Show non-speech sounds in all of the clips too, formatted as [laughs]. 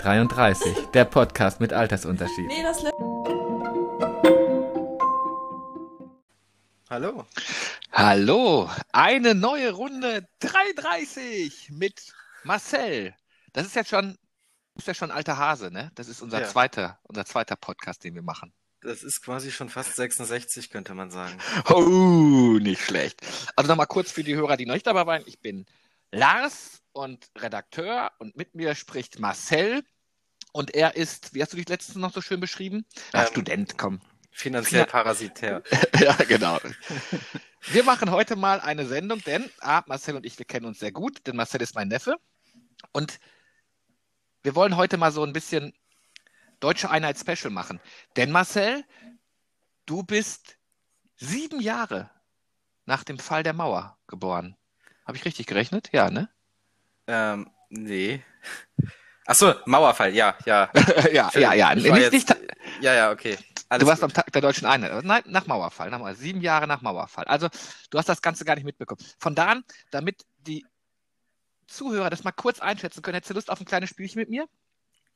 33, der Podcast mit Altersunterschied. Nee, das Hallo. Hallo, eine neue Runde 33 mit Marcel. Das ist jetzt schon, ist ja schon alter Hase, ne? Das ist unser ja. zweiter, unser zweiter Podcast, den wir machen. Das ist quasi schon fast 66, könnte man sagen. Oh, nicht schlecht. Also nochmal kurz für die Hörer, die noch nicht dabei waren. Ich bin Lars und Redakteur und mit mir spricht Marcel und er ist, wie hast du dich letztens noch so schön beschrieben? Ähm, Student, komm. Finanziell parasitär. [laughs] ja, genau. Wir machen heute mal eine Sendung, denn ah, Marcel und ich, wir kennen uns sehr gut, denn Marcel ist mein Neffe. Und wir wollen heute mal so ein bisschen Deutsche Einheit Special machen. Denn Marcel, du bist sieben Jahre nach dem Fall der Mauer geboren. Habe ich richtig gerechnet? Ja, ne? Ähm, nee. Achso, Mauerfall, ja, ja. [laughs] ja, ja, ja. Nicht, jetzt, nicht, ja, ja, okay. Alles du warst gut. am Tag der deutschen Einheit. Nein, nach Mauerfall. Nach, sieben Jahre nach Mauerfall. Also, du hast das Ganze gar nicht mitbekommen. Von da an, damit die Zuhörer das mal kurz einschätzen können, hättest du Lust auf ein kleines Spielchen mit mir?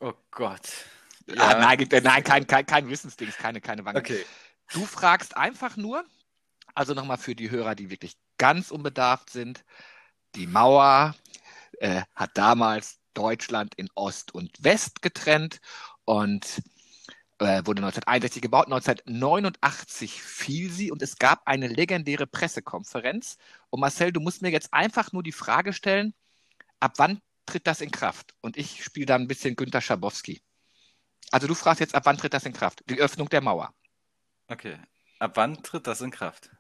Oh Gott. Ja. Ah, nein, nein, kein, kein, kein Wissensdings, keine, keine Wange. Okay. Du fragst einfach nur, also nochmal für die Hörer, die wirklich ganz unbedarft sind, die Mauer äh, hat damals Deutschland in Ost und West getrennt und äh, wurde 1961 gebaut. 1989 fiel sie und es gab eine legendäre Pressekonferenz. Und Marcel, du musst mir jetzt einfach nur die Frage stellen, ab wann tritt das in Kraft? Und ich spiele dann ein bisschen Günter Schabowski. Also du fragst jetzt, ab wann tritt das in Kraft? Die Öffnung der Mauer. Okay. Ab wann tritt das in Kraft?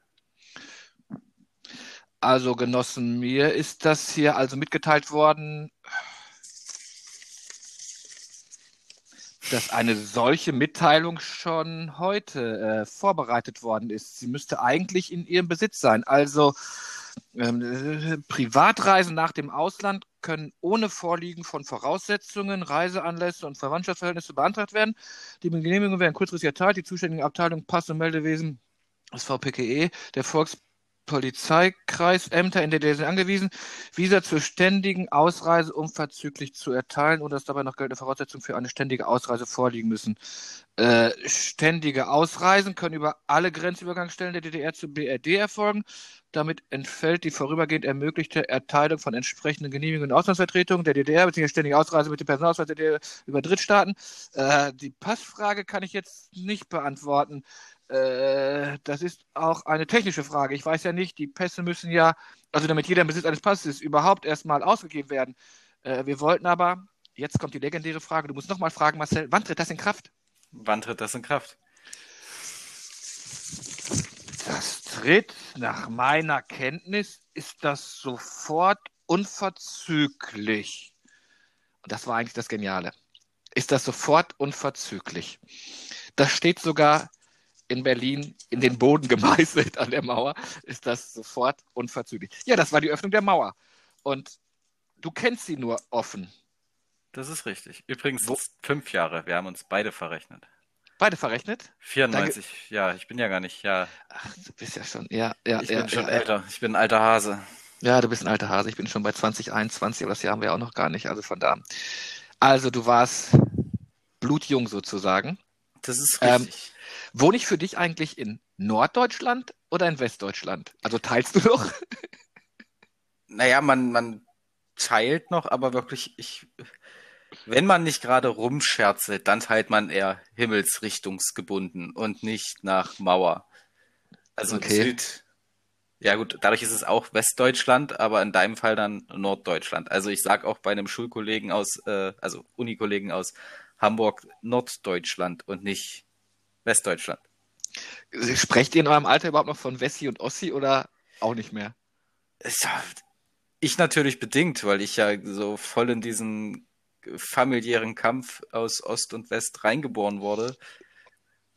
Also Genossen, mir ist das hier also mitgeteilt worden, dass eine solche Mitteilung schon heute äh, vorbereitet worden ist. Sie müsste eigentlich in Ihrem Besitz sein. Also ähm, äh, Privatreisen nach dem Ausland können ohne Vorliegen von Voraussetzungen, Reiseanlässe und Verwandtschaftsverhältnisse beantragt werden. Die Genehmigungen werden kurzfristig erteilt. Die zuständige Abteilung Pass- und Meldewesen des VPKE, der Volks Polizeikreisämter in der DDR angewiesen, Visa zur ständigen Ausreise unverzüglich zu erteilen oder dass dabei noch geltende Voraussetzungen für eine ständige Ausreise vorliegen müssen. Äh, ständige Ausreisen können über alle Grenzübergangsstellen der DDR zur BRD erfolgen. Damit entfällt die vorübergehend ermöglichte Erteilung von entsprechenden Genehmigungen und Auslandsvertretungen der DDR bzw. ständige Ausreise mit dem Personalausweis der DDR über Drittstaaten. Äh, die Passfrage kann ich jetzt nicht beantworten. Äh, das ist auch eine technische Frage. Ich weiß ja nicht, die Pässe müssen ja, also damit jeder im Besitz eines Passes ist, überhaupt erstmal ausgegeben werden. Äh, wir wollten aber, jetzt kommt die legendäre Frage, du musst nochmal fragen, Marcel, wann tritt das in Kraft? Wann tritt das in Kraft? Das tritt, nach meiner Kenntnis, ist das sofort unverzüglich. Und das war eigentlich das Geniale. Ist das sofort unverzüglich. Das steht sogar in Berlin in den Boden gemeißelt an der Mauer, ist das sofort unverzüglich. Ja, das war die Öffnung der Mauer. Und du kennst sie nur offen. Das ist richtig. Übrigens Wo? fünf Jahre. Wir haben uns beide verrechnet. Beide verrechnet? 94, Danke. ja, ich bin ja gar nicht, ja. Ach, du bist ja schon, ja, ja. Ich ja, bin schon ja, älter. Ich bin ein alter Hase. Ja, du bist ein alter Hase. Ich bin schon bei 2021, aber das Jahr haben wir auch noch gar nicht. Also von da. Also du warst blutjung sozusagen. Das ist richtig. Ähm, Wohne ich für dich eigentlich in Norddeutschland oder in Westdeutschland? Also teilst du noch? [laughs] Naja, man, man teilt noch, aber wirklich, ich, wenn man nicht gerade rumscherzelt, dann teilt man eher himmelsrichtungsgebunden und nicht nach Mauer. Also okay. Süd, ja gut, dadurch ist es auch Westdeutschland, aber in deinem Fall dann Norddeutschland. Also ich sag auch bei einem Schulkollegen aus, äh, also Unikollegen aus Hamburg Norddeutschland und nicht Westdeutschland. Sprecht ihr in eurem Alter überhaupt noch von Wessi und Ossi oder auch nicht mehr? Ich natürlich bedingt, weil ich ja so voll in diesen familiären Kampf aus Ost und West reingeboren wurde.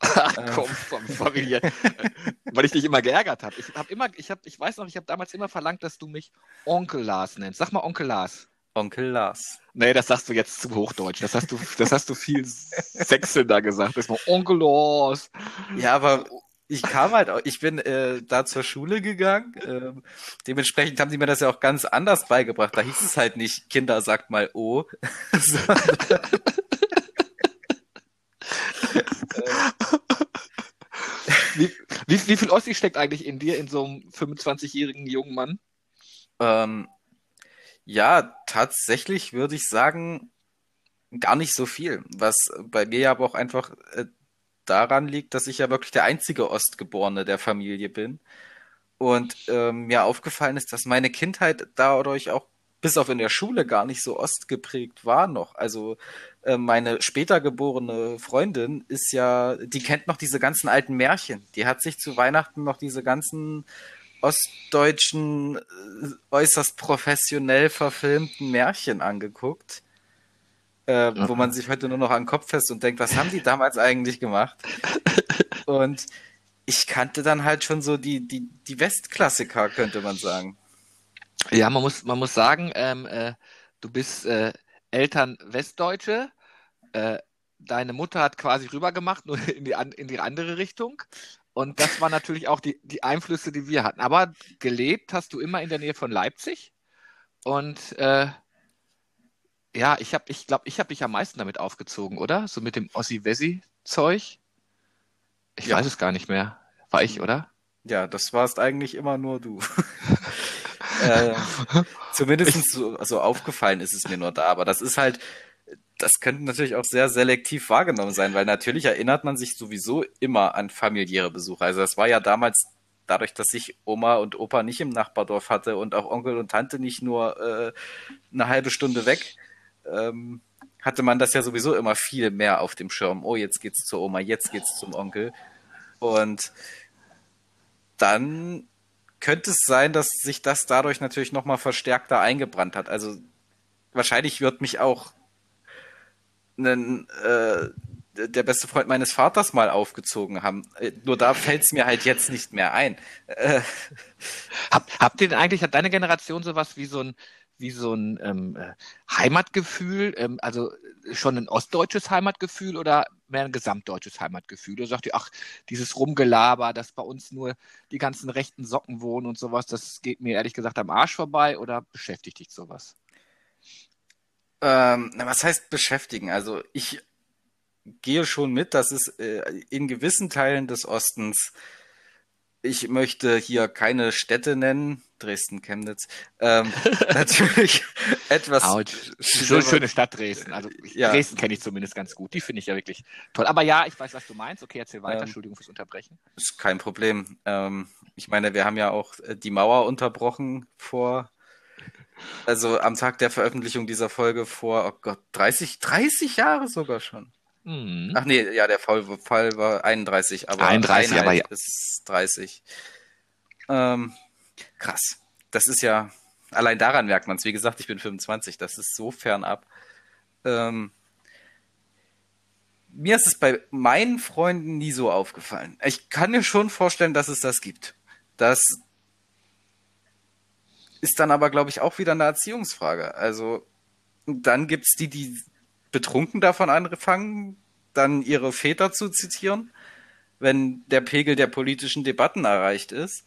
Ach, komm, vom familiär. [laughs] weil ich dich immer geärgert habe. Ich habe immer, ich habe, ich weiß noch, ich habe damals immer verlangt, dass du mich Onkel Lars nennst. Sag mal Onkel Lars. Onkel Lars. Nee, das sagst du jetzt zu Hochdeutsch. Das hast du, das hast du viel sechselnder gesagt. Das war Onkel Lars. Ja, aber ich kam halt, auch, ich bin äh, da zur Schule gegangen. Ähm, dementsprechend haben die mir das ja auch ganz anders beigebracht. Da hieß es halt nicht, Kinder sagt mal O. [laughs] [laughs] wie, wie, wie viel Ossi steckt eigentlich in dir, in so einem 25-jährigen jungen Mann? Ähm, ja, tatsächlich würde ich sagen, gar nicht so viel. Was bei mir ja aber auch einfach äh, daran liegt, dass ich ja wirklich der einzige Ostgeborene der Familie bin. Und ähm, mir aufgefallen ist, dass meine Kindheit dadurch auch bis auf in der Schule gar nicht so ostgeprägt war noch. Also äh, meine später geborene Freundin ist ja, die kennt noch diese ganzen alten Märchen. Die hat sich zu Weihnachten noch diese ganzen ostdeutschen, äh, äußerst professionell verfilmten Märchen angeguckt äh, wo man sich heute nur noch an den Kopf fest und denkt, was haben die damals eigentlich gemacht? Und ich kannte dann halt schon so die, die, die Westklassiker, könnte man sagen. Ja, man muss, man muss sagen, ähm, äh, du bist äh, Eltern Westdeutsche. Äh, deine Mutter hat quasi rübergemacht, nur in die, in die andere Richtung. Und das waren natürlich auch die, die Einflüsse, die wir hatten. Aber gelebt hast du immer in der Nähe von Leipzig. Und äh, ja, ich habe, ich glaube, ich habe dich am meisten damit aufgezogen, oder? So mit dem Ossi-Wessi-Zeug. Ich ja. weiß es gar nicht mehr. War ich, oder? Ja, das warst eigentlich immer nur du. [laughs] [laughs] äh, zumindest so also aufgefallen ist es mir nur da, aber das ist halt, das könnte natürlich auch sehr selektiv wahrgenommen sein, weil natürlich erinnert man sich sowieso immer an familiäre Besuche. Also das war ja damals dadurch, dass ich Oma und Opa nicht im Nachbardorf hatte und auch Onkel und Tante nicht nur äh, eine halbe Stunde weg, ähm, hatte man das ja sowieso immer viel mehr auf dem Schirm. Oh, jetzt geht's zur Oma, jetzt geht's zum Onkel. Und dann könnte es sein, dass sich das dadurch natürlich nochmal verstärkter eingebrannt hat. Also wahrscheinlich wird mich auch einen, äh, der beste Freund meines Vaters mal aufgezogen haben. Äh, nur da fällt es mir halt jetzt nicht mehr ein. Äh. Hab, habt ihr denn eigentlich, hat deine Generation sowas wie so ein wie so ein ähm, äh, Heimatgefühl, ähm, also schon ein ostdeutsches Heimatgefühl oder mehr ein gesamtdeutsches Heimatgefühl? Oder sagt ihr, ach, dieses Rumgelaber, dass bei uns nur die ganzen rechten Socken wohnen und sowas, das geht mir ehrlich gesagt am Arsch vorbei oder beschäftigt dich sowas? Ähm, was heißt beschäftigen? Also ich gehe schon mit, dass es äh, in gewissen Teilen des Ostens ich möchte hier keine Städte nennen, Dresden, Chemnitz. Ähm, [laughs] natürlich etwas. So eine schöne Stadt Dresden. Also ja. Dresden kenne ich zumindest ganz gut. Die finde ich ja wirklich toll. Aber ja, ich weiß, was du meinst. Okay, erzähl weiter. Ähm, Entschuldigung fürs Unterbrechen. Ist kein Problem. Ähm, ich meine, wir haben ja auch äh, die Mauer unterbrochen vor. Also am Tag der Veröffentlichung dieser Folge vor, oh Gott, 30, 30 Jahre sogar schon. Mhm. Ach nee, ja, der Fall, Fall war 31, aber 31, aber ja. ist 30. Ähm, krass. Das ist ja, allein daran merkt man es. Wie gesagt, ich bin 25, das ist so fernab. Ähm, mir ist es bei meinen Freunden nie so aufgefallen. Ich kann mir schon vorstellen, dass es das gibt. Das ist dann aber, glaube ich, auch wieder eine Erziehungsfrage. Also, dann gibt es die, die betrunken davon anfangen, dann ihre Väter zu zitieren, wenn der Pegel der politischen Debatten erreicht ist.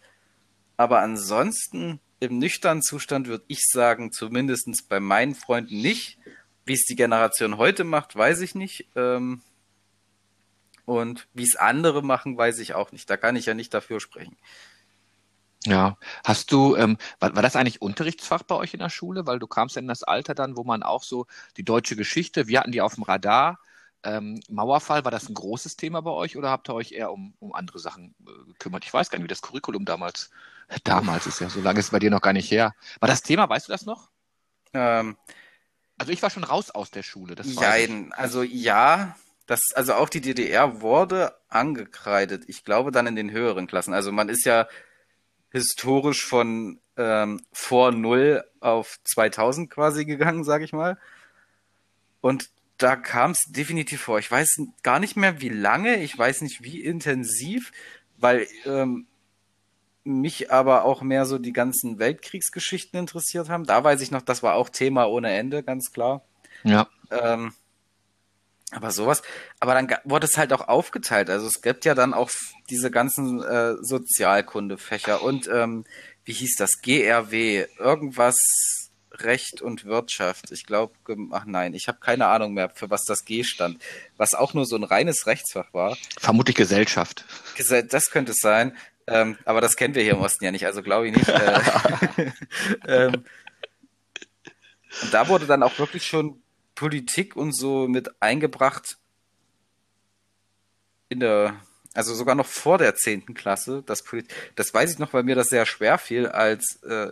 Aber ansonsten im nüchternen Zustand würde ich sagen, zumindest bei meinen Freunden nicht. Wie es die Generation heute macht, weiß ich nicht. Ähm, und wie es andere machen, weiß ich auch nicht. Da kann ich ja nicht dafür sprechen. Ja, hast du, ähm, war, war das eigentlich Unterrichtsfach bei euch in der Schule? Weil du kamst ja in das Alter dann, wo man auch so die deutsche Geschichte, wir hatten die auf dem Radar. Ähm, Mauerfall, war das ein großes Thema bei euch oder habt ihr euch eher um, um andere Sachen äh, gekümmert? Ich weiß gar nicht, wie das Curriculum damals, damals ist ja, so lange ist es bei dir noch gar nicht her. War das Thema, weißt du das noch? Ähm, also ich war schon raus aus der Schule. Das Nein, also ja, das, also auch die DDR wurde angekreidet. Ich glaube dann in den höheren Klassen. Also man ist ja historisch von ähm, vor null auf 2000 quasi gegangen, sag ich mal. Und da kam es definitiv vor. Ich weiß gar nicht mehr, wie lange, ich weiß nicht, wie intensiv, weil ähm, mich aber auch mehr so die ganzen Weltkriegsgeschichten interessiert haben. Da weiß ich noch, das war auch Thema ohne Ende, ganz klar. Ja. Ähm, Aber sowas, aber dann wurde es halt auch aufgeteilt. Also es gibt ja dann auch diese ganzen äh, Sozialkundefächer und ähm, wie hieß das? GRW, irgendwas Recht und Wirtschaft. Ich glaube, ach nein, ich habe keine Ahnung mehr, für was das G stand. Was auch nur so ein reines Rechtsfach war. Vermutlich Gesellschaft. Das könnte es sein. Ähm, aber das kennen wir hier im Osten ja nicht, also glaube ich nicht. Äh, [laughs] [laughs] ähm, und da wurde dann auch wirklich schon Politik und so mit eingebracht in der, also sogar noch vor der zehnten Klasse. Das, das weiß ich noch, weil mir das sehr schwer fiel als äh,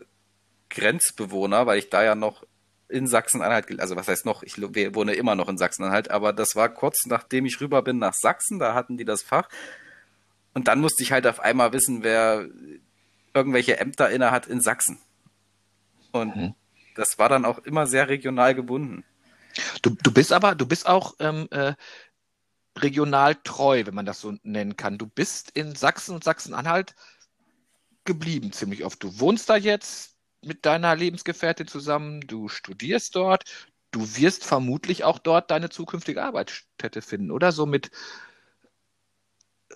Grenzbewohner, weil ich da ja noch in Sachsen-Anhalt, also was heißt noch, ich wohne immer noch in Sachsen-Anhalt, aber das war kurz nachdem ich rüber bin nach Sachsen, da hatten die das Fach. Und dann musste ich halt auf einmal wissen, wer irgendwelche Ämter inne hat in Sachsen. Und mhm. das war dann auch immer sehr regional gebunden. Du, du bist aber, du bist auch ähm, äh, regional treu, wenn man das so nennen kann. Du bist in Sachsen und Sachsen-Anhalt geblieben ziemlich oft. Du wohnst da jetzt mit deiner Lebensgefährtin zusammen, du studierst dort, du wirst vermutlich auch dort deine zukünftige Arbeitsstätte finden, oder? So mit äh,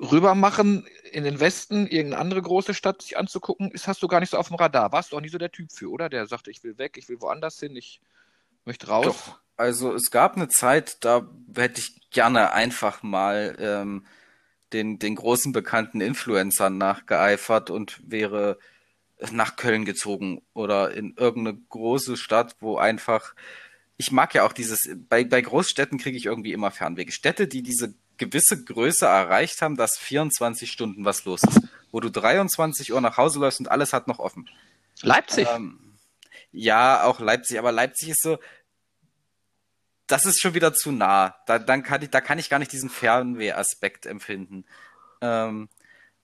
rübermachen in den Westen, irgendeine andere große Stadt sich anzugucken, ist, hast du gar nicht so auf dem Radar. Warst du auch nie so der Typ für, oder? Der sagte, ich will weg, ich will woanders hin, ich möchte raus. Doch. Also es gab eine Zeit, da hätte ich gerne einfach mal ähm, den, den großen bekannten Influencern nachgeeifert und wäre nach Köln gezogen oder in irgendeine große Stadt, wo einfach ich mag ja auch dieses, bei, bei Großstädten kriege ich irgendwie immer Fernwege. Städte, die diese gewisse Größe erreicht haben, dass 24 Stunden was los ist. Wo du 23 Uhr nach Hause läufst und alles hat noch offen. Leipzig. Ähm, ja, auch Leipzig, aber Leipzig ist so, das ist schon wieder zu nah. Da, dann kann ich, da kann ich gar nicht diesen Fernweh-Aspekt empfinden. Ähm,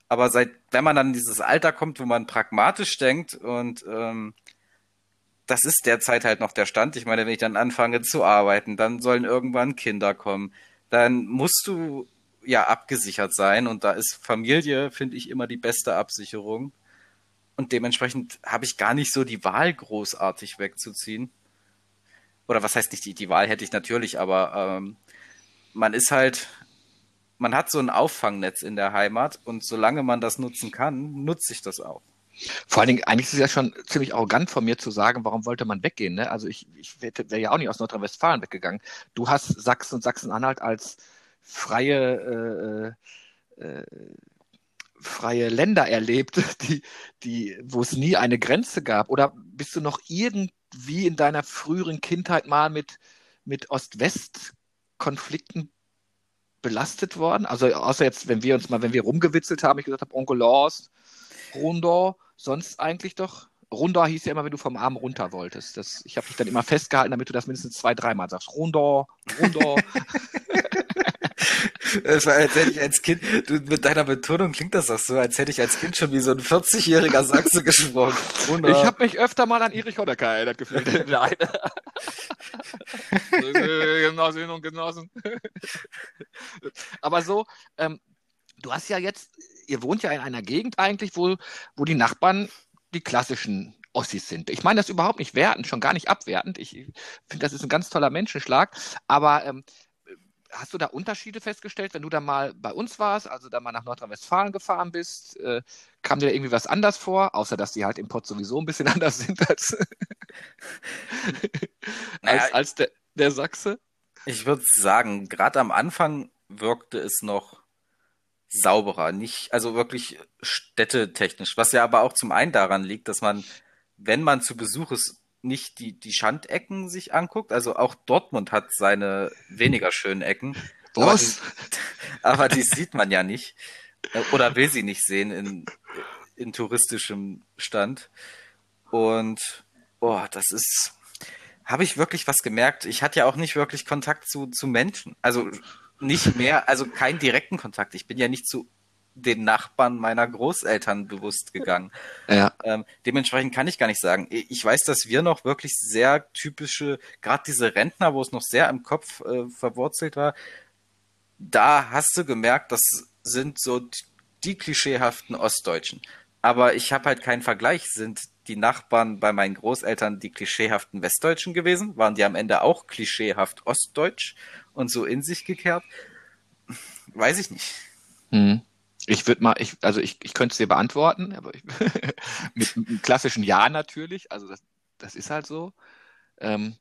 aber seit, wenn man dann in dieses Alter kommt, wo man pragmatisch denkt und ähm, das ist derzeit halt noch der Stand. Ich meine, wenn ich dann anfange zu arbeiten, dann sollen irgendwann Kinder kommen. Dann musst du ja abgesichert sein und da ist Familie, finde ich, immer die beste Absicherung. Und dementsprechend habe ich gar nicht so die Wahl, großartig wegzuziehen. Oder was heißt nicht, die, die Wahl hätte ich natürlich, aber ähm, man ist halt man hat so ein Auffangnetz in der Heimat und solange man das nutzen kann, nutze ich das auch. Vor allen Dingen, eigentlich ist es ja schon ziemlich arrogant von mir zu sagen, warum wollte man weggehen. Ne? Also ich, ich wäre ja auch nicht aus Nordrhein-Westfalen weggegangen. Du hast Sachsen und Sachsen-Anhalt als freie, äh, äh, freie Länder erlebt, [laughs] die, die, wo es nie eine Grenze gab. Oder bist du noch irgendwie in deiner früheren Kindheit mal mit, mit Ost-West-Konflikten belastet worden? Also außer jetzt, wenn wir uns mal, wenn wir rumgewitzelt haben, ich gesagt habe, Onkel Lors, Rundor, sonst eigentlich doch. Rundor hieß ja immer, wenn du vom Arm runter wolltest. Das, ich habe dich dann immer festgehalten, damit du das mindestens zwei, dreimal sagst. Rundor, Rundor. [laughs] [laughs] Das war, als hätte ich als Kind, du, mit deiner Betonung klingt das auch so, als hätte ich als Kind schon wie so ein 40-jähriger Sachse gesprochen. Wunder. Ich habe mich öfter mal an Erich Honecker erinnert gefühlt. [laughs] [laughs] Nein. Genossinnen und Genossen. Aber so, ähm, du hast ja jetzt, ihr wohnt ja in einer Gegend eigentlich, wo, wo die Nachbarn die klassischen Ossis sind. Ich meine das überhaupt nicht wertend, schon gar nicht abwertend. Ich finde, das ist ein ganz toller Menschenschlag. Aber ähm, hast du da Unterschiede festgestellt, wenn du da mal bei uns warst, also da mal nach Nordrhein-Westfalen gefahren bist? Äh, kam dir da irgendwie was anders vor, außer dass die halt im Pott sowieso ein bisschen [laughs] anders sind als, [laughs] naja, als, als der, der Sachse? Ich würde sagen, gerade am Anfang wirkte es noch sauberer, nicht, also wirklich städtetechnisch, was ja aber auch zum einen daran liegt, dass man, wenn man zu Besuch ist, nicht die, die Schandecken sich anguckt. Also auch Dortmund hat seine weniger schönen Ecken. [laughs] Was? Aber die, [laughs] aber die sieht man ja nicht. Oder will sie nicht sehen in, in touristischem Stand. Und boah, das ist. Habe ich wirklich was gemerkt? Ich hatte ja auch nicht wirklich Kontakt zu, zu Menschen. Also nicht mehr, also keinen direkten Kontakt. Ich bin ja nicht zu den Nachbarn meiner Großeltern bewusst gegangen. Ja. Ähm, dementsprechend kann ich gar nicht sagen. Ich weiß, dass wir noch wirklich sehr typische, gerade diese Rentner, wo es noch sehr im Kopf äh, verwurzelt war, da hast du gemerkt, das sind so die klischeehaften Ostdeutschen. Aber ich habe halt keinen Vergleich. Sind die Nachbarn bei meinen Großeltern die klischeehaften Westdeutschen gewesen? Waren die am Ende auch klischeehaft Ostdeutsch und so in sich gekehrt? Weiß ich nicht. Hm. Ich würde mal, ich, also ich, ich könnte es dir beantworten, aber ich, [laughs] mit einem klassischen Ja natürlich. Also das, das ist halt so. Ähm,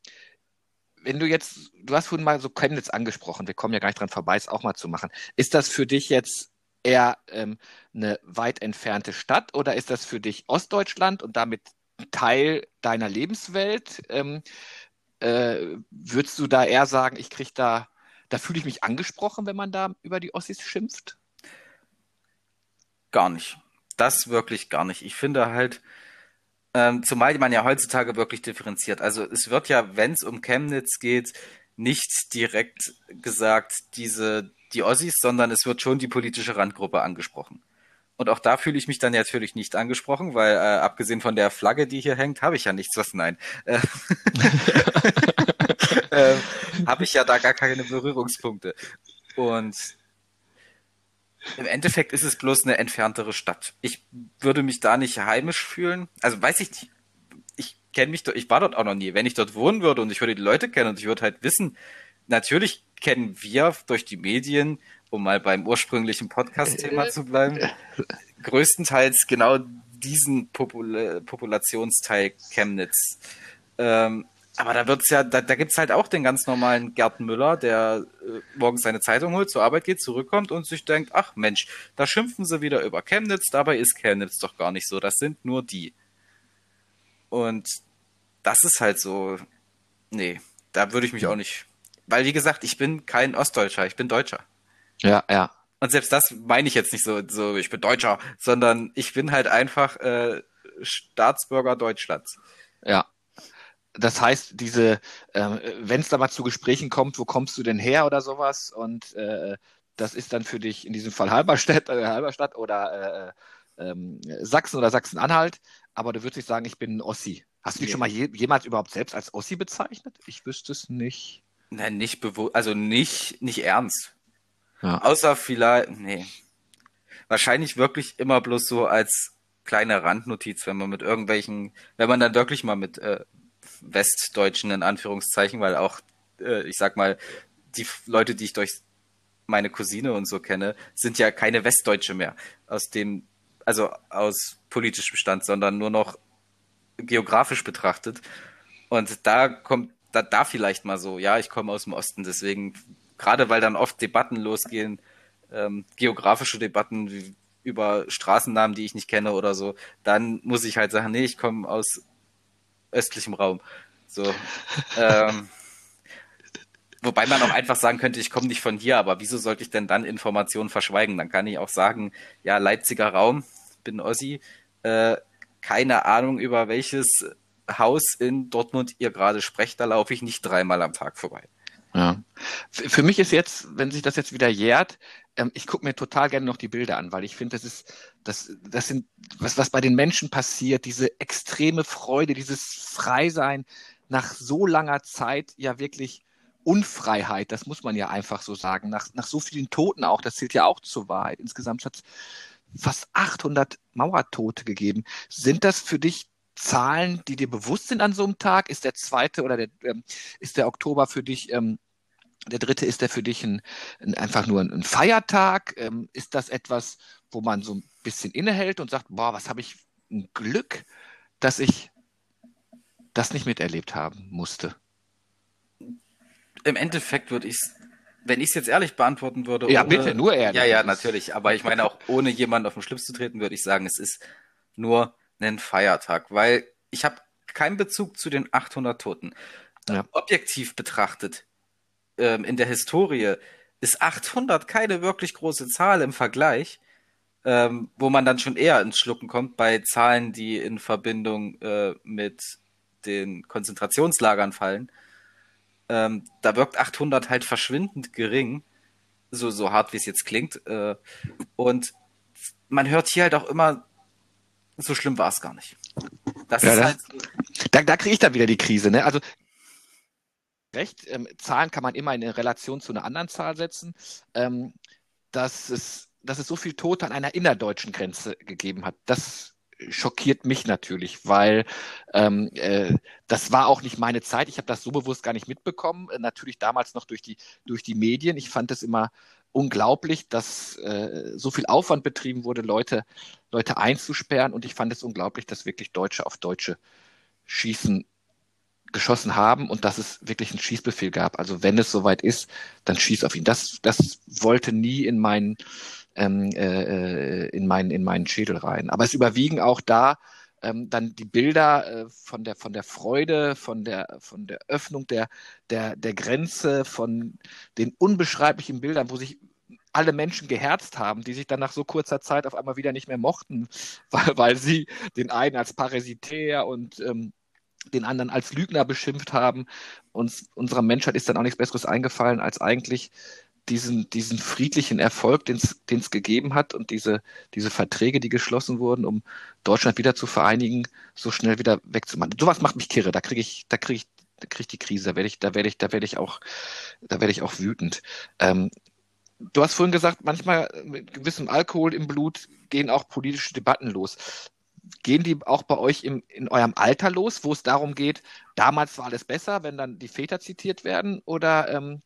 wenn du jetzt, du hast vorhin mal so Chemnitz angesprochen, wir kommen ja gar nicht dran vorbei, es auch mal zu machen. Ist das für dich jetzt eher ähm, eine weit entfernte Stadt oder ist das für dich Ostdeutschland und damit Teil deiner Lebenswelt? Ähm, äh, würdest du da eher sagen, ich kriege da, da fühle ich mich angesprochen, wenn man da über die Ossis schimpft? Gar nicht. Das wirklich gar nicht. Ich finde halt, ähm, zumal man ja heutzutage wirklich differenziert. Also es wird ja, wenn es um Chemnitz geht, nicht direkt gesagt, diese, die Ossis, sondern es wird schon die politische Randgruppe angesprochen. Und auch da fühle ich mich dann natürlich nicht angesprochen, weil äh, abgesehen von der Flagge, die hier hängt, habe ich ja nichts was nein. Äh, [laughs] [laughs] äh, habe ich ja da gar keine Berührungspunkte. Und im Endeffekt ist es bloß eine entferntere Stadt. Ich würde mich da nicht heimisch fühlen. Also weiß ich nicht. Ich kenne mich dort, ich war dort auch noch nie. Wenn ich dort wohnen würde und ich würde die Leute kennen und ich würde halt wissen, natürlich kennen wir durch die Medien, um mal beim ursprünglichen Podcast-Thema zu bleiben, größtenteils genau diesen Popul Populationsteil Chemnitz. Ähm, aber da wird's ja, da, da gibt's halt auch den ganz normalen Gerd Müller, der äh, morgens seine Zeitung holt, zur Arbeit geht, zurückkommt und sich denkt, ach Mensch, da schimpfen sie wieder über Chemnitz, dabei ist Chemnitz doch gar nicht so, das sind nur die. Und das ist halt so, nee, da würde ich mich auch nicht, weil wie gesagt, ich bin kein Ostdeutscher, ich bin Deutscher. Ja, ja. Und selbst das meine ich jetzt nicht so, so ich bin Deutscher, sondern ich bin halt einfach äh, Staatsbürger Deutschlands. Ja, das heißt, diese, äh, wenn es da mal zu Gesprächen kommt, wo kommst du denn her oder sowas und äh, das ist dann für dich in diesem Fall Halberstadt, äh, Halberstadt oder äh, ähm, Sachsen oder Sachsen-Anhalt, aber du würdest nicht sagen, ich bin ein Ossi. Hast du dich schon mal je, jemals überhaupt selbst als Ossi bezeichnet? Ich wüsste es nicht. Nein, nicht bewusst, also nicht, nicht ernst. Ja. Außer vielleicht, nee. Wahrscheinlich wirklich immer bloß so als kleine Randnotiz, wenn man mit irgendwelchen, wenn man dann wirklich mal mit äh, Westdeutschen in Anführungszeichen, weil auch, äh, ich sag mal, die Leute, die ich durch meine Cousine und so kenne, sind ja keine Westdeutsche mehr. Aus dem, also aus politischem Stand, sondern nur noch geografisch betrachtet. Und da kommt, da, da vielleicht mal so, ja, ich komme aus dem Osten, deswegen, gerade weil dann oft Debatten losgehen, ähm, geografische Debatten wie, über Straßennamen, die ich nicht kenne oder so, dann muss ich halt sagen, nee, ich komme aus östlichem Raum. So. ähm, wobei man auch einfach sagen könnte, ich komme nicht von hier, aber wieso sollte ich denn dann Informationen verschweigen? Dann kann ich auch sagen, ja, Leipziger Raum, bin Ossi, äh, keine Ahnung über welches Haus in Dortmund ihr gerade sprecht, da laufe ich nicht dreimal am Tag vorbei. Ja. Für mich ist jetzt, wenn sich das jetzt wieder jährt, ähm, ich gucke mir total gerne noch die Bilder an, weil ich finde, das ist, das, das sind, was, was bei den Menschen passiert, diese extreme Freude, dieses Freisein nach so langer Zeit ja wirklich Unfreiheit, das muss man ja einfach so sagen, nach, nach so vielen Toten auch, das zählt ja auch zur Wahrheit. Insgesamt hat es fast 800 Mauertote gegeben. Sind das für dich Zahlen, die dir bewusst sind an so einem Tag? Ist der zweite oder der, ähm, ist der Oktober für dich ähm, der dritte ist der für dich ein, ein einfach nur ein, Feiertag? Ähm, ist das etwas, wo man so ein bisschen innehält und sagt, boah, was habe ich ein Glück, dass ich das nicht miterlebt haben musste? Im Endeffekt würde ich es, wenn ich es jetzt ehrlich beantworten würde. Ja, ohne, bitte, nur ehrlich. Ja, ja, natürlich. Aber ich meine auch, ohne jemanden auf den Schlips zu treten, würde ich sagen, es ist nur ein Feiertag, weil ich habe keinen Bezug zu den 800 Toten. Ja. Objektiv betrachtet ähm, in der Historie ist 800 keine wirklich große Zahl im Vergleich, ähm, wo man dann schon eher ins Schlucken kommt bei Zahlen, die in Verbindung äh, mit den Konzentrationslagern fallen. Ähm, da wirkt 800 halt verschwindend gering, so, so hart wie es jetzt klingt. Äh, und man hört hier halt auch immer, so schlimm war es gar nicht. Das ja, ist halt. Da, da kriege ich dann wieder die Krise, ne? Also recht. Ähm, Zahlen kann man immer in Relation zu einer anderen Zahl setzen. Ähm, dass, es, dass es so viel Tote an einer innerdeutschen Grenze gegeben hat, das schockiert mich natürlich, weil ähm, äh, das war auch nicht meine Zeit. Ich habe das so bewusst gar nicht mitbekommen. Äh, natürlich damals noch durch die, durch die Medien. Ich fand es immer unglaublich, dass äh, so viel Aufwand betrieben wurde, Leute, Leute einzusperren. Und ich fand es unglaublich, dass wirklich Deutsche auf Deutsche schießen geschossen haben und dass es wirklich einen Schießbefehl gab. Also wenn es soweit ist, dann schieß auf ihn. Das, das wollte nie in meinen, ähm, äh, in meinen, in meinen Schädel rein. Aber es überwiegen auch da ähm, dann die Bilder äh, von der von der Freude, von der von der Öffnung der der der Grenze, von den unbeschreiblichen Bildern, wo sich alle Menschen geherzt haben, die sich dann nach so kurzer Zeit auf einmal wieder nicht mehr mochten, [laughs] weil, weil sie den einen als Parasitär und ähm, den anderen als Lügner beschimpft haben. Uns, unserer Menschheit ist dann auch nichts Besseres eingefallen, als eigentlich diesen, diesen friedlichen Erfolg, den es gegeben hat und diese, diese Verträge, die geschlossen wurden, um Deutschland wieder zu vereinigen, so schnell wieder wegzumachen. Sowas macht mich kirre. Da kriege ich, da kriege ich, da kriege ich die Krise. Da werde ich, da werde ich, da werde ich auch, da werde ich auch wütend. Ähm, du hast vorhin gesagt, manchmal mit gewissem Alkohol im Blut gehen auch politische Debatten los gehen die auch bei euch im, in eurem Alter los, wo es darum geht, damals war alles besser, wenn dann die Väter zitiert werden, oder ähm,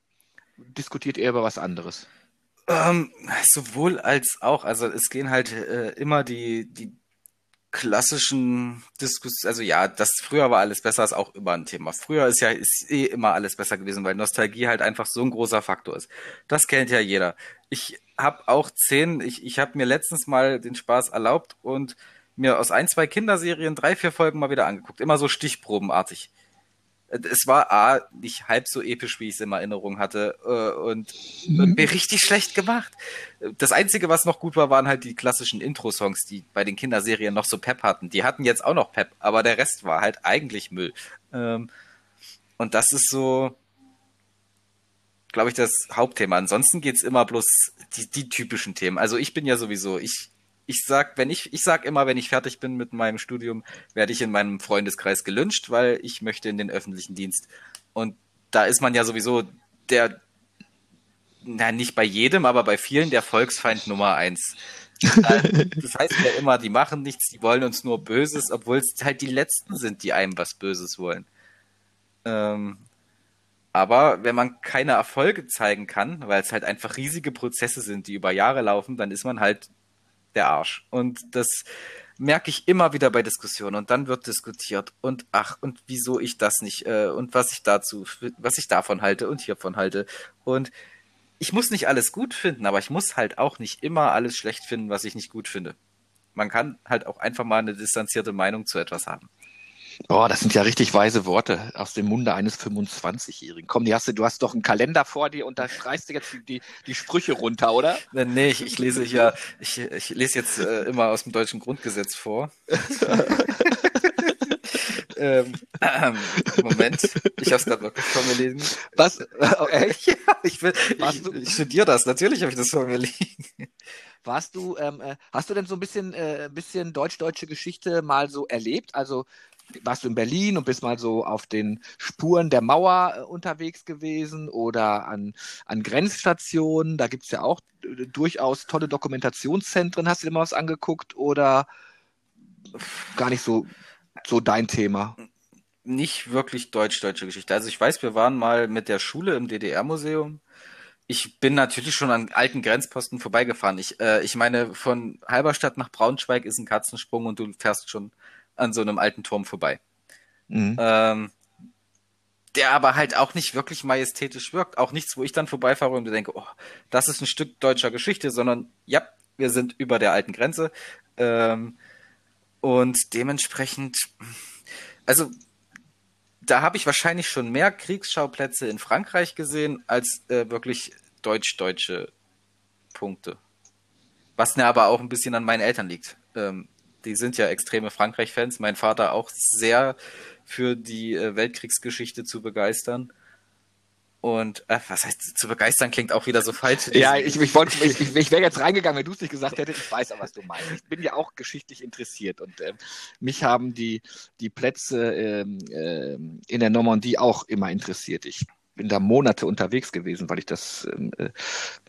diskutiert ihr über was anderes? Ähm, sowohl als auch. Also es gehen halt äh, immer die, die klassischen Diskussionen, also ja, das früher war alles besser, ist auch immer ein Thema. Früher ist ja ist eh immer alles besser gewesen, weil Nostalgie halt einfach so ein großer Faktor ist. Das kennt ja jeder. Ich habe auch zehn, ich, ich habe mir letztens mal den Spaß erlaubt und mir aus ein, zwei Kinderserien drei, vier Folgen mal wieder angeguckt. Immer so stichprobenartig. Es war A, nicht halb so episch, wie ich es in Erinnerung hatte, äh, und, mhm. mir richtig schlecht gemacht. Das Einzige, was noch gut war, waren halt die klassischen Intro-Songs, die bei den Kinderserien noch so Pep hatten. Die hatten jetzt auch noch Pep, aber der Rest war halt eigentlich Müll. Ähm, und das ist so, glaube ich, das Hauptthema. Ansonsten geht's immer bloß die, die typischen Themen. Also ich bin ja sowieso, ich ich sag, wenn ich, ich sag immer, wenn ich fertig bin mit meinem Studium, werde ich in meinem Freundeskreis gelünscht, weil ich möchte in den öffentlichen Dienst. Und da ist man ja sowieso der, na, nicht bei jedem, aber bei vielen der Volksfeind Nummer eins. das heißt ja immer, die machen nichts, die wollen uns nur Böses, obwohl es halt die Letzten sind, die einem was Böses wollen. Ähm, aber wenn man keine Erfolge zeigen kann, weil es halt einfach riesige Prozesse sind, die über Jahre laufen, dann ist man halt der Arsch. Und das merke ich immer wieder bei Diskussionen. Und dann wird diskutiert und ach, und wieso ich das nicht äh, und was ich dazu, was ich davon halte und hiervon halte. Und ich muss nicht alles gut finden, aber ich muss halt auch nicht immer alles schlecht finden, was ich nicht gut finde. Man kann halt auch einfach mal eine distanzierte Meinung zu etwas haben. Boah, das sind ja richtig weise Worte aus dem Munde eines 25-Jährigen. Komm, hast du, du hast doch einen Kalender vor dir und da streichst du jetzt die, die, die Sprüche runter, oder? Nee, ich, ich lese hier, ich, ich lese jetzt äh, immer aus dem deutschen Grundgesetz vor. [laughs] ähm, ähm, [clears throat] Moment, ich habe es gerade wirklich vor mir liegen. Was? Oh, echt? [laughs] ja, ich, will, ich, ich studiere das, natürlich habe ich das vor mir liegen. Warst du, ähm, äh, hast du denn so ein bisschen, äh, bisschen deutsch-deutsche Geschichte mal so erlebt? Also warst du in Berlin und bist mal so auf den Spuren der Mauer äh, unterwegs gewesen oder an, an Grenzstationen. Da gibt es ja auch äh, durchaus tolle Dokumentationszentren. Hast du dir mal was angeguckt oder gar nicht so, so dein Thema? Nicht wirklich deutsch-deutsche Geschichte. Also ich weiß, wir waren mal mit der Schule im DDR-Museum. Ich bin natürlich schon an alten Grenzposten vorbeigefahren. Ich, äh, ich meine, von Halberstadt nach Braunschweig ist ein Katzensprung und du fährst schon an so einem alten Turm vorbei. Mhm. Ähm, der aber halt auch nicht wirklich majestätisch wirkt. Auch nichts, wo ich dann vorbeifahre und denke, oh, das ist ein Stück deutscher Geschichte, sondern ja, wir sind über der alten Grenze. Ähm, und dementsprechend, also da habe ich wahrscheinlich schon mehr Kriegsschauplätze in Frankreich gesehen als äh, wirklich deutsch-deutsche Punkte. Was mir aber auch ein bisschen an meinen Eltern liegt. Ähm, die sind ja extreme Frankreich-Fans. Mein Vater auch sehr für die äh, Weltkriegsgeschichte zu begeistern. Und äh, was heißt zu begeistern klingt auch wieder so falsch. Ja, ich, ich, ich, ich, ich wäre jetzt reingegangen, wenn du es nicht gesagt hättest. Ich weiß aber, was du meinst. Ich bin ja auch geschichtlich interessiert und äh, mich haben die, die Plätze äh, in der Normandie auch immer interessiert. Ich bin da Monate unterwegs gewesen, weil ich das ähm, äh,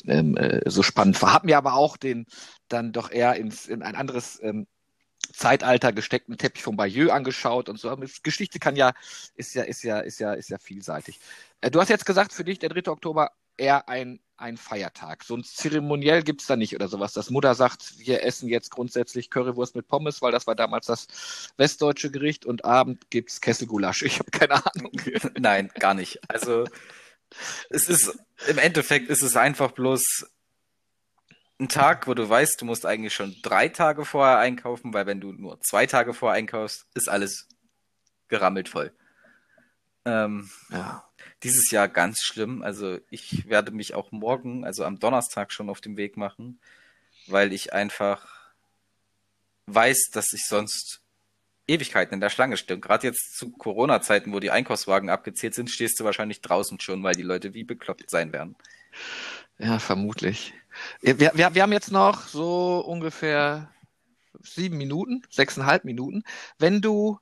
ähm, äh, so spannend war. Hab mir aber auch den dann doch eher ins, in ein anderes Zeitalter gesteckten Teppich von Bayeux angeschaut und so. Geschichte kann ja, ist ja, ist ja, ist ja, ist ja vielseitig. Äh, du hast jetzt gesagt, für dich der 3. Oktober eher ein, ein Feiertag. So ein Zeremoniell gibt es da nicht oder sowas, dass Mutter sagt, wir essen jetzt grundsätzlich Currywurst mit Pommes, weil das war damals das westdeutsche Gericht und Abend gibt es Kesselgulasch. Ich habe keine Ahnung. Nein, gar nicht. Also es ist im Endeffekt ist es einfach bloß ein Tag, wo du weißt, du musst eigentlich schon drei Tage vorher einkaufen, weil wenn du nur zwei Tage vorher einkaufst, ist alles gerammelt voll. Ähm, ja. Dieses Jahr ganz schlimm. Also ich werde mich auch morgen, also am Donnerstag schon auf den Weg machen, weil ich einfach weiß, dass ich sonst Ewigkeiten in der Schlange stehe. Und gerade jetzt zu Corona-Zeiten, wo die Einkaufswagen abgezählt sind, stehst du wahrscheinlich draußen schon, weil die Leute wie bekloppt sein werden. Ja, vermutlich. Wir, wir, wir haben jetzt noch so ungefähr sieben Minuten, sechseinhalb Minuten. Wenn du,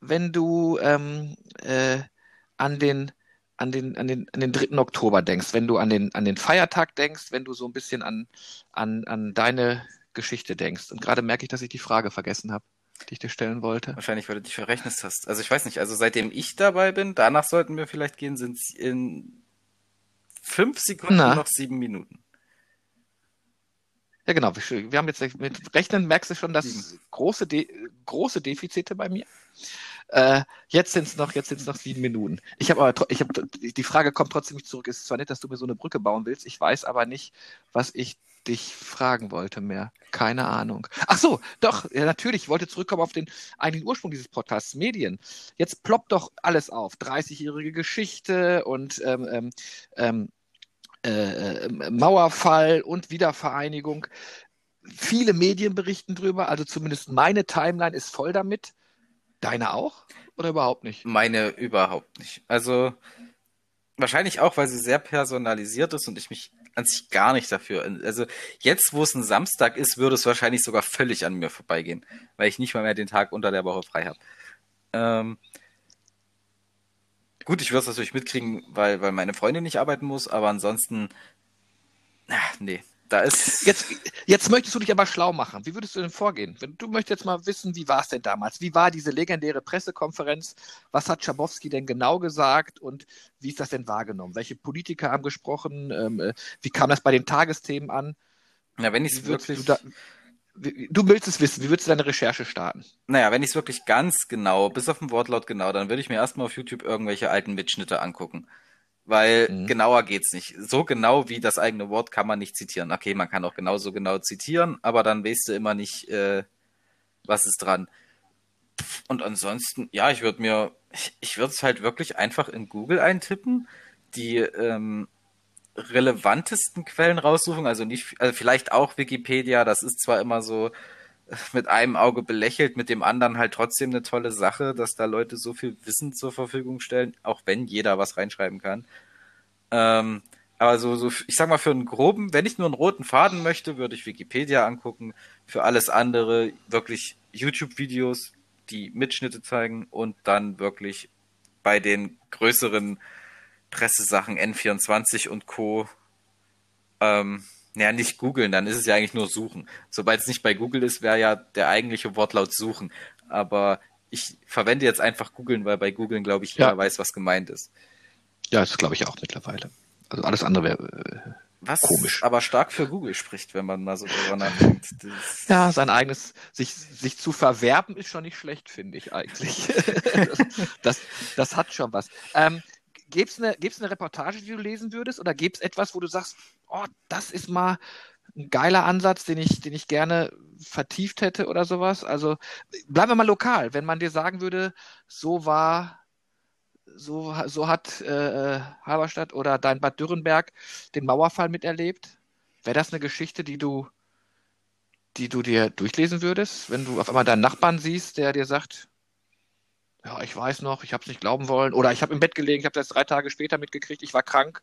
wenn du ähm, äh, an den an den, an den, an den 3. Oktober denkst, wenn du an den, an den Feiertag denkst, wenn du so ein bisschen an, an, an deine Geschichte denkst. Und gerade merke ich, dass ich die Frage vergessen habe, die ich dir stellen wollte. Wahrscheinlich, weil du dich verrechnet hast. Also ich weiß nicht, also seitdem ich dabei bin, danach sollten wir vielleicht gehen, sind es in fünf Sekunden Na. noch sieben Minuten. Ja, genau. Wir haben jetzt mit Rechnen merkst du schon, dass große, De große Defizite bei mir. Äh, jetzt sind es noch, jetzt sind's noch sieben Minuten. Ich habe aber, ich habe, die Frage kommt trotzdem nicht zurück. Es ist zwar nett, dass du mir so eine Brücke bauen willst. Ich weiß aber nicht, was ich dich fragen wollte mehr. Keine Ahnung. Ach so, doch, ja, natürlich. Ich wollte zurückkommen auf den eigentlichen Ursprung dieses Podcasts, Medien. Jetzt ploppt doch alles auf. 30-jährige Geschichte und ähm, ähm, ähm äh, äh, Mauerfall und Wiedervereinigung. Viele Medien berichten drüber, also zumindest meine Timeline ist voll damit. Deine auch? Oder überhaupt nicht? Meine überhaupt nicht. Also wahrscheinlich auch, weil sie sehr personalisiert ist und ich mich an sich gar nicht dafür. Also jetzt, wo es ein Samstag ist, würde es wahrscheinlich sogar völlig an mir vorbeigehen, weil ich nicht mal mehr den Tag unter der Woche frei habe. Ähm, Gut, ich würde es natürlich mitkriegen, weil, weil meine Freundin nicht arbeiten muss, aber ansonsten, ach, nee, da ist. Jetzt, jetzt möchtest du dich aber schlau machen. Wie würdest du denn vorgehen? Wenn du möchtest jetzt mal wissen, wie war es denn damals? Wie war diese legendäre Pressekonferenz? Was hat Schabowski denn genau gesagt und wie ist das denn wahrgenommen? Welche Politiker haben gesprochen? Ähm, äh, wie kam das bei den Tagesthemen an? Na, wenn ich es wirklich. Da, Du willst es wissen, wie würdest du deine Recherche starten? Naja, wenn ich es wirklich ganz genau, bis auf den Wortlaut genau, dann würde ich mir erstmal auf YouTube irgendwelche alten Mitschnitte angucken. Weil mhm. genauer geht's nicht. So genau wie das eigene Wort kann man nicht zitieren. Okay, man kann auch genauso genau zitieren, aber dann weißt du immer nicht, äh, was ist dran. Und ansonsten, ja, ich würde mir, ich, ich würde es halt wirklich einfach in Google eintippen. Die ähm, relevantesten Quellen raussuchen, also nicht, also vielleicht auch Wikipedia, das ist zwar immer so [laughs] mit einem Auge belächelt, mit dem anderen halt trotzdem eine tolle Sache, dass da Leute so viel Wissen zur Verfügung stellen, auch wenn jeder was reinschreiben kann. Ähm, aber so, so, ich sag mal, für einen groben, wenn ich nur einen roten Faden möchte, würde ich Wikipedia angucken. Für alles andere wirklich YouTube-Videos, die Mitschnitte zeigen und dann wirklich bei den größeren Pressesachen N24 und Co. Ähm, ja, nicht googeln, dann ist es ja eigentlich nur suchen. Sobald es nicht bei Google ist, wäre ja der eigentliche Wortlaut suchen. Aber ich verwende jetzt einfach googeln, weil bei googeln, glaube ich, jeder ja. weiß, was gemeint ist. Ja, das glaube ich auch mittlerweile. Also alles andere wäre äh, was komisch. aber stark für Google spricht, wenn man mal so darüber nachdenkt. [laughs] Das ja, sein eigenes, sich, sich zu verwerben ist schon nicht schlecht, finde ich eigentlich. [laughs] das, das, das, hat schon was. Ähm, Gäbe es eine, eine Reportage, die du lesen würdest? Oder gäbe es etwas, wo du sagst, oh, das ist mal ein geiler Ansatz, den ich, den ich gerne vertieft hätte oder sowas? Also bleiben wir mal lokal. Wenn man dir sagen würde, so war, so, so hat äh, Halberstadt oder dein Bad Dürrenberg den Mauerfall miterlebt, wäre das eine Geschichte, die du, die du dir durchlesen würdest, wenn du auf einmal deinen Nachbarn siehst, der dir sagt, ja, ich weiß noch, ich habe es nicht glauben wollen. Oder ich habe im Bett gelegen, ich habe das drei Tage später mitgekriegt, ich war krank.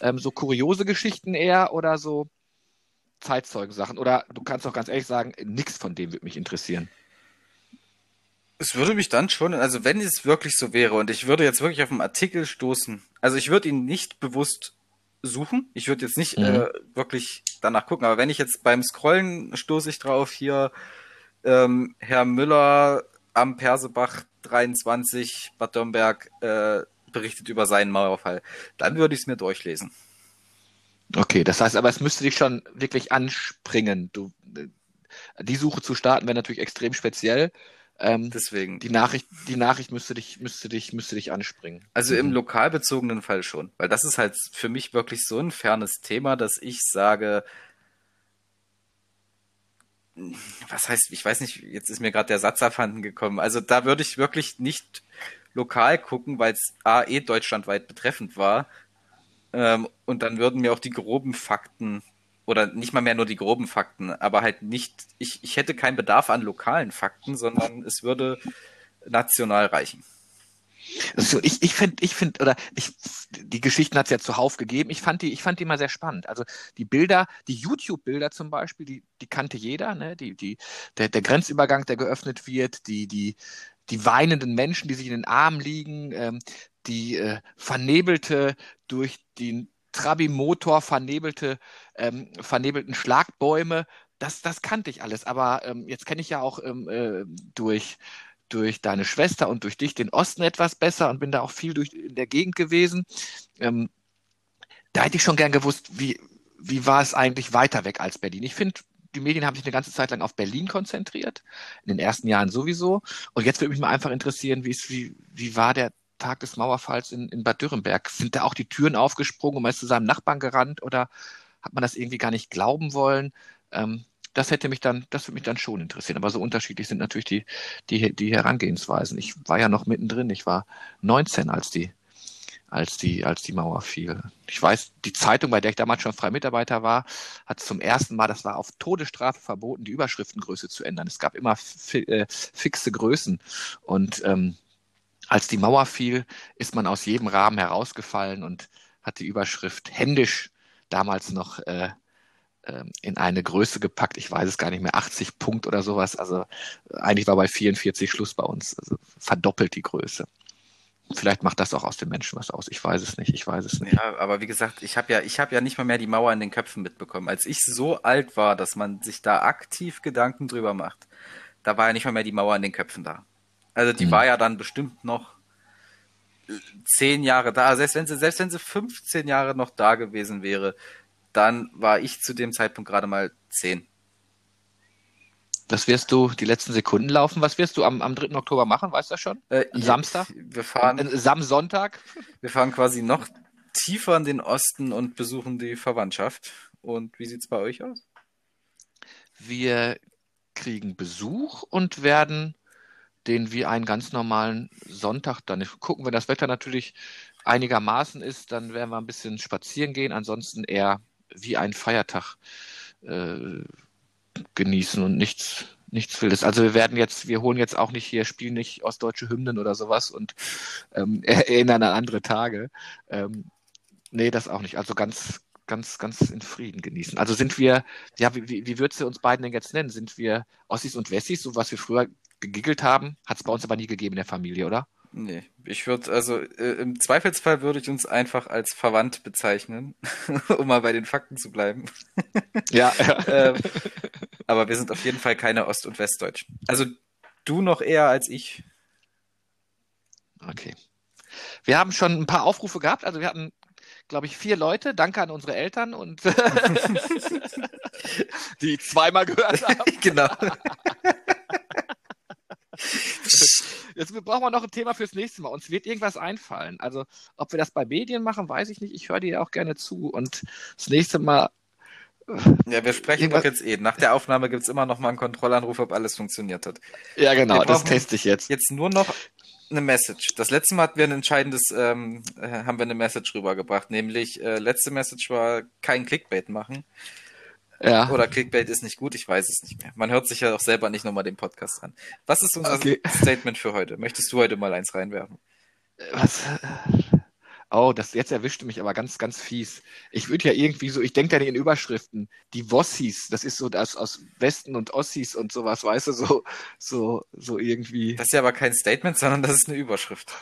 Ähm, so kuriose Geschichten eher oder so Zeitzeugensachen. Oder du kannst auch ganz ehrlich sagen, nichts von dem würde mich interessieren. Es würde mich dann schon, also wenn es wirklich so wäre und ich würde jetzt wirklich auf einen Artikel stoßen, also ich würde ihn nicht bewusst suchen, ich würde jetzt nicht mhm. äh, wirklich danach gucken, aber wenn ich jetzt beim Scrollen stoße ich drauf hier ähm, Herr Müller am Persebach 23 Bad Dürnberg äh, berichtet über seinen Mauerfall. Dann würde ich es mir durchlesen. Okay, das heißt aber, es müsste dich schon wirklich anspringen. Du, äh, die Suche zu starten wäre natürlich extrem speziell. Ähm, Deswegen. Die Nachricht, die Nachricht müsste dich, müsste dich, müsste dich anspringen. Also im mhm. lokalbezogenen Fall schon, weil das ist halt für mich wirklich so ein fernes Thema, dass ich sage, was heißt, ich weiß nicht, jetzt ist mir gerade der Satz abhanden gekommen. Also da würde ich wirklich nicht lokal gucken, weil es A, eh deutschlandweit betreffend war. Ähm, und dann würden mir auch die groben Fakten, oder nicht mal mehr nur die groben Fakten, aber halt nicht, ich, ich hätte keinen Bedarf an lokalen Fakten, sondern es würde national reichen. Also ich, ich finde, ich finde, oder ich, die Geschichten hat es ja zuhauf gegeben. Ich fand die, ich fand die mal sehr spannend. Also die Bilder, die YouTube-Bilder zum Beispiel, die, die kannte jeder, ne? Die, die, der, der Grenzübergang, der geöffnet wird, die, die, die weinenden Menschen, die sich in den Armen liegen, ähm, die äh, vernebelte durch den Trabi-Motor vernebelte, ähm, vernebelten Schlagbäume, das, das kannte ich alles. Aber ähm, jetzt kenne ich ja auch ähm, äh, durch durch deine Schwester und durch dich den Osten etwas besser und bin da auch viel durch in der Gegend gewesen. Ähm, da hätte ich schon gern gewusst, wie, wie war es eigentlich weiter weg als Berlin? Ich finde, die Medien haben sich eine ganze Zeit lang auf Berlin konzentriert, in den ersten Jahren sowieso. Und jetzt würde mich mal einfach interessieren, wie, ist, wie, wie war der Tag des Mauerfalls in, in Bad Dürrenberg? Sind da auch die Türen aufgesprungen und man ist zu seinem Nachbarn gerannt oder hat man das irgendwie gar nicht glauben wollen? Ähm, das hätte mich dann, das würde mich dann schon interessieren. Aber so unterschiedlich sind natürlich die, die, die Herangehensweisen. Ich war ja noch mittendrin. Ich war 19, als die, als die, als die Mauer fiel. Ich weiß, die Zeitung, bei der ich damals schon freier Mitarbeiter war, hat zum ersten Mal, das war auf Todesstrafe verboten, die Überschriftengröße zu ändern. Es gab immer fi äh, fixe Größen. Und ähm, als die Mauer fiel, ist man aus jedem Rahmen herausgefallen und hat die Überschrift händisch damals noch äh, in eine Größe gepackt, ich weiß es gar nicht mehr, 80 Punkt oder sowas. Also eigentlich war bei 44 Schluss bei uns, also verdoppelt die Größe. Vielleicht macht das auch aus den Menschen was aus. Ich weiß es nicht. Ich weiß es nicht. Ja, aber wie gesagt, ich habe ja, ich habe ja nicht mal mehr die Mauer in den Köpfen mitbekommen. Als ich so alt war, dass man sich da aktiv Gedanken drüber macht, da war ja nicht mal mehr die Mauer in den Köpfen da. Also die hm. war ja dann bestimmt noch zehn Jahre da. Selbst wenn sie, selbst wenn sie 15 Jahre noch da gewesen wäre, dann war ich zu dem Zeitpunkt gerade mal zehn. Das wirst du die letzten Sekunden laufen. Was wirst du am, am 3. Oktober machen? Weißt du das schon? Äh, Samstag? Wir fahren. Äh, Sam Sonntag? Wir fahren quasi noch tiefer in den Osten und besuchen die Verwandtschaft. Und wie sieht es bei euch aus? Wir kriegen Besuch und werden den wie einen ganz normalen Sonntag dann gucken, wenn das Wetter natürlich einigermaßen ist, dann werden wir ein bisschen spazieren gehen. Ansonsten eher wie ein Feiertag äh, genießen und nichts, nichts Wildes. Also wir werden jetzt, wir holen jetzt auch nicht hier, spielen nicht ostdeutsche Hymnen oder sowas und ähm, [laughs] erinnern an andere Tage. Ähm, nee, das auch nicht. Also ganz, ganz, ganz in Frieden genießen. Also sind wir, ja, wie, wie würdest du uns beiden denn jetzt nennen? Sind wir Ossis und Wessis, so was wir früher gegiggelt haben? Hat es bei uns aber nie gegeben in der Familie, oder? Nee, ich würde, also äh, im Zweifelsfall würde ich uns einfach als verwandt bezeichnen, [laughs] um mal bei den Fakten zu bleiben. ja, ja. [laughs] ähm, aber wir sind auf jeden Fall keine Ost- und Westdeutschen. Also du noch eher als ich. Okay. Wir haben schon ein paar Aufrufe gehabt, also wir hatten, glaube ich, vier Leute. Danke an unsere Eltern und [laughs] die zweimal gehört haben. genau. [laughs] Jetzt brauchen wir noch ein Thema fürs nächste Mal. Uns wird irgendwas einfallen. Also, ob wir das bei Medien machen, weiß ich nicht. Ich höre dir auch gerne zu. Und das nächste Mal. Ja, wir sprechen doch jetzt eh. Nach der Aufnahme gibt es immer noch mal einen Kontrollanruf, ob alles funktioniert hat. Ja, genau, das teste ich jetzt. Jetzt nur noch eine Message. Das letzte Mal hatten wir ein entscheidendes, ähm, äh, haben wir eine Message rübergebracht, nämlich äh, letzte Message war kein Clickbait machen. Ja. Oder Clickbait ist nicht gut, ich weiß es nicht mehr. Man hört sich ja auch selber nicht nochmal den Podcast an. Was ist unser okay. [laughs] Statement für heute? Möchtest du heute mal eins reinwerfen? Was? Oh, das jetzt erwischte mich aber ganz, ganz fies. Ich würde ja irgendwie so, ich denke da in Überschriften, die Wossis, das ist so das aus Westen und Ossis und sowas, weißt du, so, so, so irgendwie. Das ist ja aber kein Statement, sondern das ist eine Überschrift.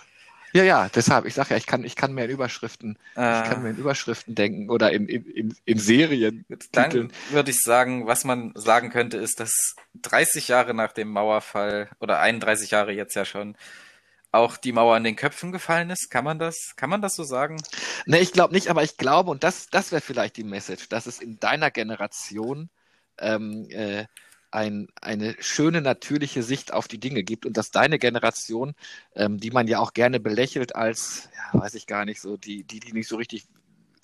Ja, ja, deshalb, ich sage ja, ich kann, ich kann mehr in Überschriften, äh, ich kann mehr in Überschriften denken oder in, in, in, in Serien. Dann würde ich sagen, was man sagen könnte, ist, dass 30 Jahre nach dem Mauerfall, oder 31 Jahre jetzt ja schon, auch die Mauer an den Köpfen gefallen ist. Kann man das, kann man das so sagen? Ne, ich glaube nicht, aber ich glaube, und das, das wäre vielleicht die Message, dass es in deiner Generation ähm, äh, ein, eine schöne, natürliche Sicht auf die Dinge gibt und dass deine Generation, ähm, die man ja auch gerne belächelt als, ja, weiß ich gar nicht, so die, die, die nicht so richtig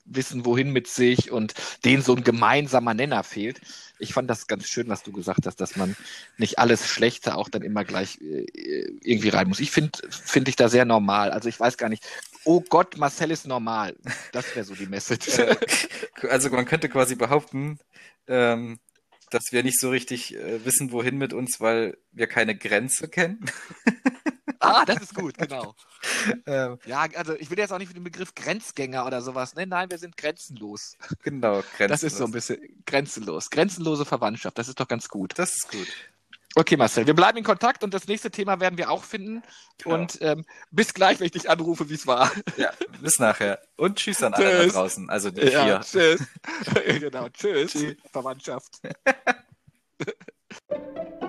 wissen, wohin mit sich und denen so ein gemeinsamer Nenner fehlt. Ich fand das ganz schön, was du gesagt hast, dass man nicht alles Schlechte auch dann immer gleich äh, irgendwie rein muss. Ich finde finde ich da sehr normal. Also ich weiß gar nicht. Oh Gott, Marcel ist normal. Das wäre so die Message. [laughs] also man könnte quasi behaupten, ähm, dass wir nicht so richtig äh, wissen, wohin mit uns, weil wir keine Grenze kennen. ah, das ist gut, genau. [laughs] Ähm, ja, also ich will jetzt auch nicht mit dem Begriff Grenzgänger oder sowas. Nein, nein, wir sind grenzenlos. Genau, grenzenlos. Das ist so ein bisschen grenzenlos. Grenzenlose Verwandtschaft, das ist doch ganz gut. Das ist gut. Okay, Marcel, wir bleiben in Kontakt und das nächste Thema werden wir auch finden. Genau. Und ähm, bis gleich, wenn ich dich anrufe, wie es war. Ja, bis nachher. Und tschüss an alle da draußen. Also die ja, vier. Tschüss. [laughs] genau, tschüss, tschüss. Verwandtschaft. [laughs]